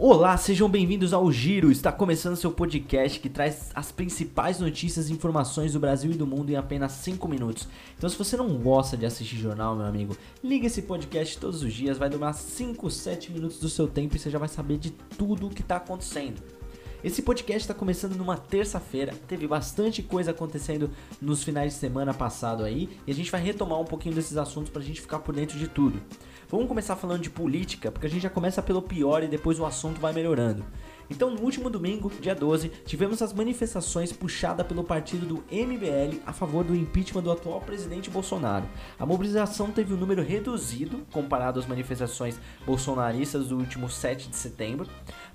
Olá, sejam bem-vindos ao Giro. Está começando seu podcast que traz as principais notícias e informações do Brasil e do mundo em apenas 5 minutos. Então, se você não gosta de assistir jornal, meu amigo, liga esse podcast todos os dias, vai durar 5, 7 minutos do seu tempo e você já vai saber de tudo o que está acontecendo. Esse podcast está começando numa terça-feira, teve bastante coisa acontecendo nos finais de semana passado aí, e a gente vai retomar um pouquinho desses assuntos para a gente ficar por dentro de tudo. Vamos começar falando de política, porque a gente já começa pelo pior e depois o assunto vai melhorando. Então, no último domingo, dia 12, tivemos as manifestações puxadas pelo partido do MBL a favor do impeachment do atual presidente Bolsonaro. A mobilização teve um número reduzido comparado às manifestações bolsonaristas do último 7 de setembro.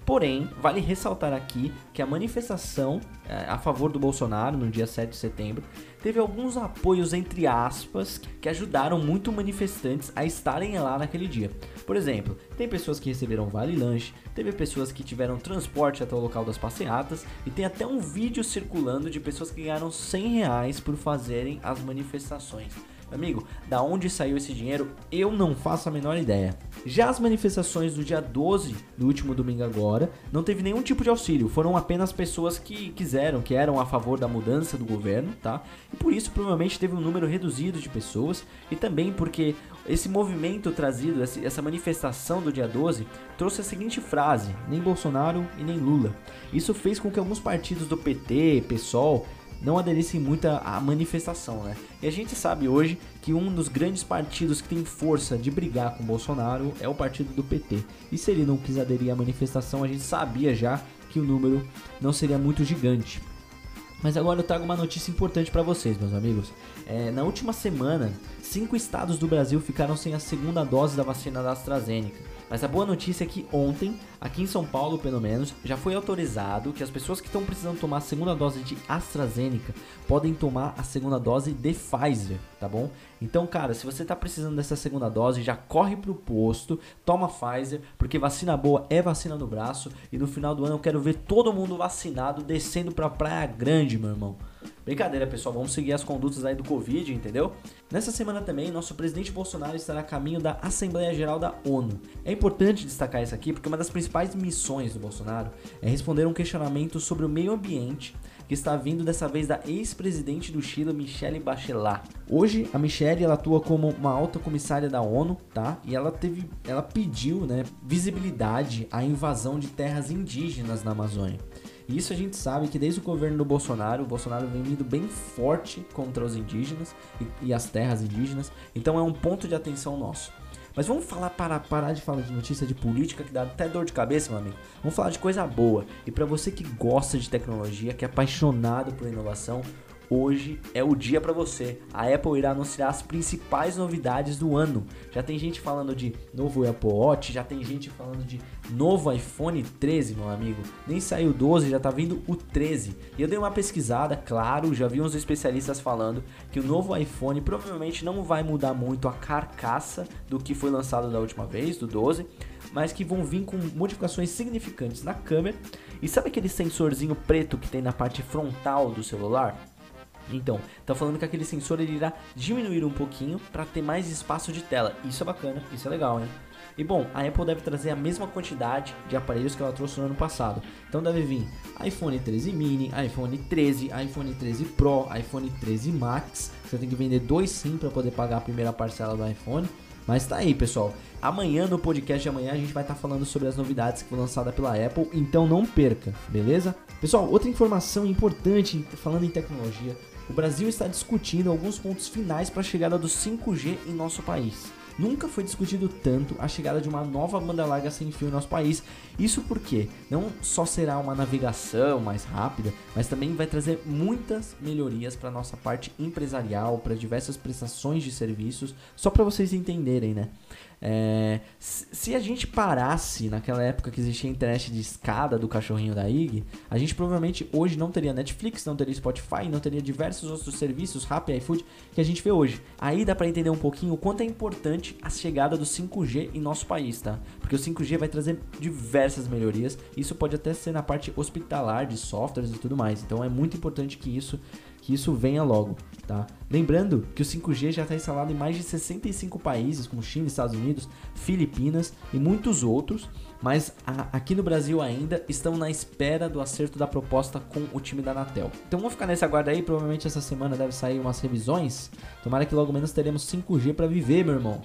Porém, vale ressaltar aqui que a manifestação é, a favor do Bolsonaro no dia 7 de setembro teve alguns apoios entre aspas que ajudaram muito manifestantes a estarem lá naquele dia. Por exemplo, tem pessoas que receberam vale lanche, teve pessoas que tiveram transporte até o local das passeatas e tem até um vídeo circulando de pessoas que ganharam 100 reais por fazerem as manifestações. Amigo, da onde saiu esse dinheiro, eu não faço a menor ideia. Já as manifestações do dia 12, do último domingo agora, não teve nenhum tipo de auxílio, foram apenas pessoas que quiseram, que eram a favor da mudança do governo, tá? E por isso provavelmente teve um número reduzido de pessoas e também porque esse movimento trazido, essa manifestação do dia 12, trouxe a seguinte frase: nem Bolsonaro e nem Lula. Isso fez com que alguns partidos do PT, PSOL, não aderissem muito à manifestação, né? E a gente sabe hoje que um dos grandes partidos que tem força de brigar com Bolsonaro é o partido do PT. E se ele não quis aderir à manifestação, a gente sabia já que o número não seria muito gigante. Mas agora eu trago uma notícia importante para vocês, meus amigos. É, na última semana, cinco estados do Brasil ficaram sem a segunda dose da vacina da AstraZeneca. Mas a boa notícia é que ontem, aqui em São Paulo pelo menos, já foi autorizado que as pessoas que estão precisando tomar a segunda dose de AstraZeneca podem tomar a segunda dose de Pfizer, tá bom? Então, cara, se você tá precisando dessa segunda dose, já corre pro posto, toma Pfizer, porque vacina boa é vacina no braço e no final do ano eu quero ver todo mundo vacinado descendo pra Praia Grande, meu irmão. Brincadeira, pessoal, vamos seguir as condutas aí do Covid, entendeu? Nessa semana também, nosso presidente Bolsonaro estará a caminho da Assembleia Geral da ONU. É importante destacar isso aqui porque uma das principais missões do Bolsonaro é responder um questionamento sobre o meio ambiente que está vindo dessa vez da ex-presidente do Chile, Michelle Bachelet. Hoje, a Michelle ela atua como uma alta comissária da ONU, tá? E ela teve, ela pediu, né, visibilidade à invasão de terras indígenas na Amazônia. E isso a gente sabe que desde o governo do Bolsonaro, o Bolsonaro vem vindo bem forte contra os indígenas e, e as terras indígenas. Então é um ponto de atenção nosso. Mas vamos falar para parar de falar de notícia de política que dá até dor de cabeça, meu amigo. Vamos falar de coisa boa. E para você que gosta de tecnologia, que é apaixonado por inovação, hoje é o dia para você. A Apple irá anunciar as principais novidades do ano. Já tem gente falando de novo Apple Watch, já tem gente falando de novo iPhone 13, meu amigo. Nem saiu o 12, já tá vindo o 13. E eu dei uma pesquisada, claro, já vi uns especialistas falando que o novo iPhone provavelmente não vai mudar muito a carcaça do que foi lançado da última vez, do 12 mas que vão vir com modificações significantes na câmera. E sabe aquele sensorzinho preto que tem na parte frontal do celular? Então, tá falando que aquele sensor ele irá diminuir um pouquinho para ter mais espaço de tela. Isso é bacana, isso é legal, hein? E bom, a Apple deve trazer a mesma quantidade de aparelhos que ela trouxe no ano passado. Então deve vir iPhone 13 mini, iPhone 13, iPhone 13 Pro, iPhone 13 Max. Você tem que vender dois sim para poder pagar a primeira parcela do iPhone. Mas tá aí, pessoal. Amanhã no podcast de amanhã a gente vai estar tá falando sobre as novidades que foram lançadas pela Apple, então não perca, beleza? Pessoal, outra informação importante falando em tecnologia, o Brasil está discutindo alguns pontos finais para a chegada do 5G em nosso país. Nunca foi discutido tanto a chegada de uma nova banda larga sem fio em nosso país. Isso porque não só será uma navegação mais rápida, mas também vai trazer muitas melhorias para nossa parte empresarial, para diversas prestações de serviços, só para vocês entenderem, né? É, se a gente parasse naquela época que existia a internet de escada do cachorrinho da IG, a gente provavelmente hoje não teria Netflix, não teria Spotify, não teria diversos outros serviços, Rappi, iFood, que a gente vê hoje. Aí dá para entender um pouquinho o quanto é importante a chegada do 5G em nosso país, tá? Porque o 5G vai trazer diversas melhorias, isso pode até ser na parte hospitalar de softwares e tudo mais. Então é muito importante que isso que isso venha logo. Tá? Lembrando que o 5G já está instalado em mais de 65 países, como China, Estados Unidos, Filipinas e muitos outros, mas a, aqui no Brasil ainda estão na espera do acerto da proposta com o time da Anatel. Então vamos ficar nesse aguardo aí, provavelmente essa semana deve sair umas revisões. Tomara que logo menos teremos 5G para viver, meu irmão.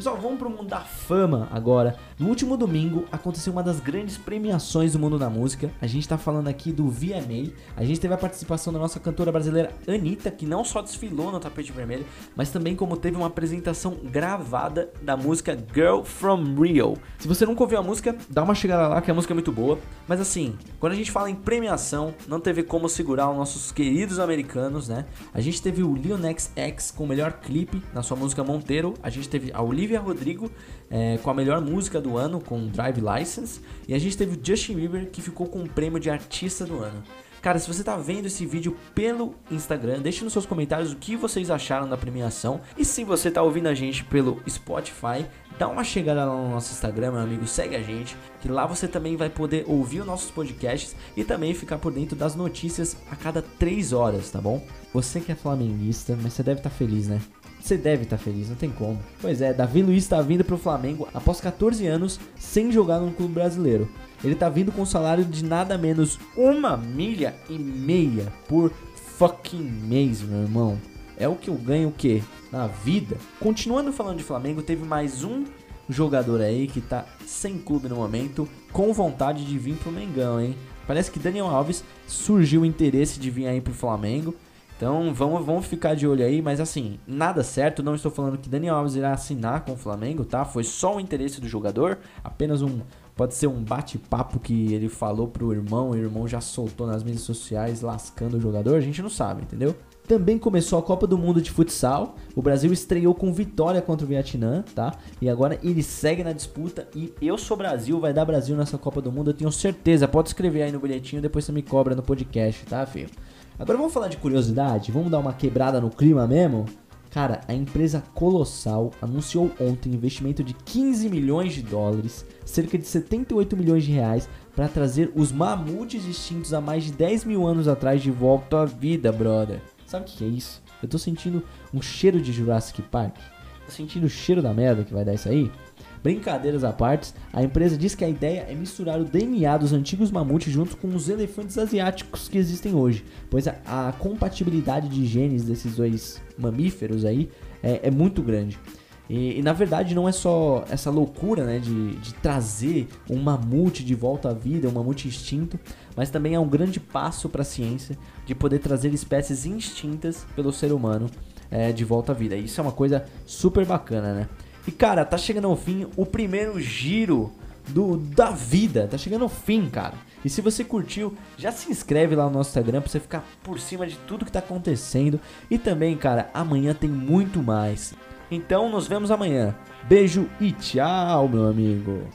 Pessoal, vamos pro mundo da fama agora. No último domingo aconteceu uma das grandes premiações do mundo da música. A gente tá falando aqui do VMA. A gente teve a participação da nossa cantora brasileira Anitta, que não só desfilou no tapete vermelho, mas também como teve uma apresentação gravada da música Girl From Rio. Se você nunca ouviu a música, dá uma chegada lá que a música é muito boa. Mas assim, quando a gente fala em premiação, não teve como segurar os nossos queridos americanos, né? A gente teve o Nas X com o melhor clipe na sua música Monteiro. A gente teve a Olivia Olivia Rodrigo é, com a melhor música do ano, com Drive License. E a gente teve o Justin Bieber, que ficou com o prêmio de artista do ano. Cara, se você tá vendo esse vídeo pelo Instagram, deixe nos seus comentários o que vocês acharam da premiação. E se você tá ouvindo a gente pelo Spotify, dá uma chegada lá no nosso Instagram, meu amigo, segue a gente, que lá você também vai poder ouvir os nossos podcasts e também ficar por dentro das notícias a cada 3 horas, tá bom? Você que é flamenguista, mas você deve estar tá feliz, né? Você deve estar tá feliz, não tem como. Pois é, Davi Luiz está vindo para o Flamengo após 14 anos sem jogar no clube brasileiro. Ele está vindo com um salário de nada menos uma milha e meia por fucking mês, meu irmão. É o que eu ganho o quê? Na vida. Continuando falando de Flamengo, teve mais um jogador aí que tá sem clube no momento, com vontade de vir pro Mengão, hein? Parece que Daniel Alves surgiu o interesse de vir aí pro Flamengo. Então vamos, vamos ficar de olho aí, mas assim, nada certo. Não estou falando que Daniel Alves irá assinar com o Flamengo, tá? Foi só o interesse do jogador, apenas um. Pode ser um bate-papo que ele falou pro irmão, o irmão já soltou nas mídias sociais lascando o jogador, a gente não sabe, entendeu? Também começou a Copa do Mundo de Futsal. O Brasil estreou com vitória contra o Vietnã, tá? E agora ele segue na disputa. E eu sou Brasil, vai dar Brasil nessa Copa do Mundo, eu tenho certeza. Pode escrever aí no bilhetinho, depois você me cobra no podcast, tá, filho? Agora vamos falar de curiosidade? Vamos dar uma quebrada no clima mesmo? Cara, a empresa Colossal anunciou ontem investimento de 15 milhões de dólares, cerca de 78 milhões de reais, para trazer os mamutes extintos há mais de 10 mil anos atrás de volta à vida, brother. Sabe o que é isso? Eu tô sentindo um cheiro de Jurassic Park. Sentindo o cheiro da merda que vai dar isso aí. Brincadeiras à parte, a empresa diz que a ideia é misturar o DNA dos antigos mamutes junto com os elefantes asiáticos que existem hoje, pois a, a compatibilidade de genes desses dois mamíferos aí é, é muito grande. E, e, na verdade não é só essa loucura né, de, de trazer um mamute de volta à vida, um mamute extinto, mas também é um grande passo para a ciência de poder trazer espécies extintas pelo ser humano é, de volta à vida. Isso é uma coisa super bacana, né? E cara, tá chegando ao fim o primeiro giro do da vida. Tá chegando ao fim, cara. E se você curtiu, já se inscreve lá no nosso Instagram pra você ficar por cima de tudo que tá acontecendo. E também, cara, amanhã tem muito mais. Então nos vemos amanhã. Beijo e tchau, meu amigo.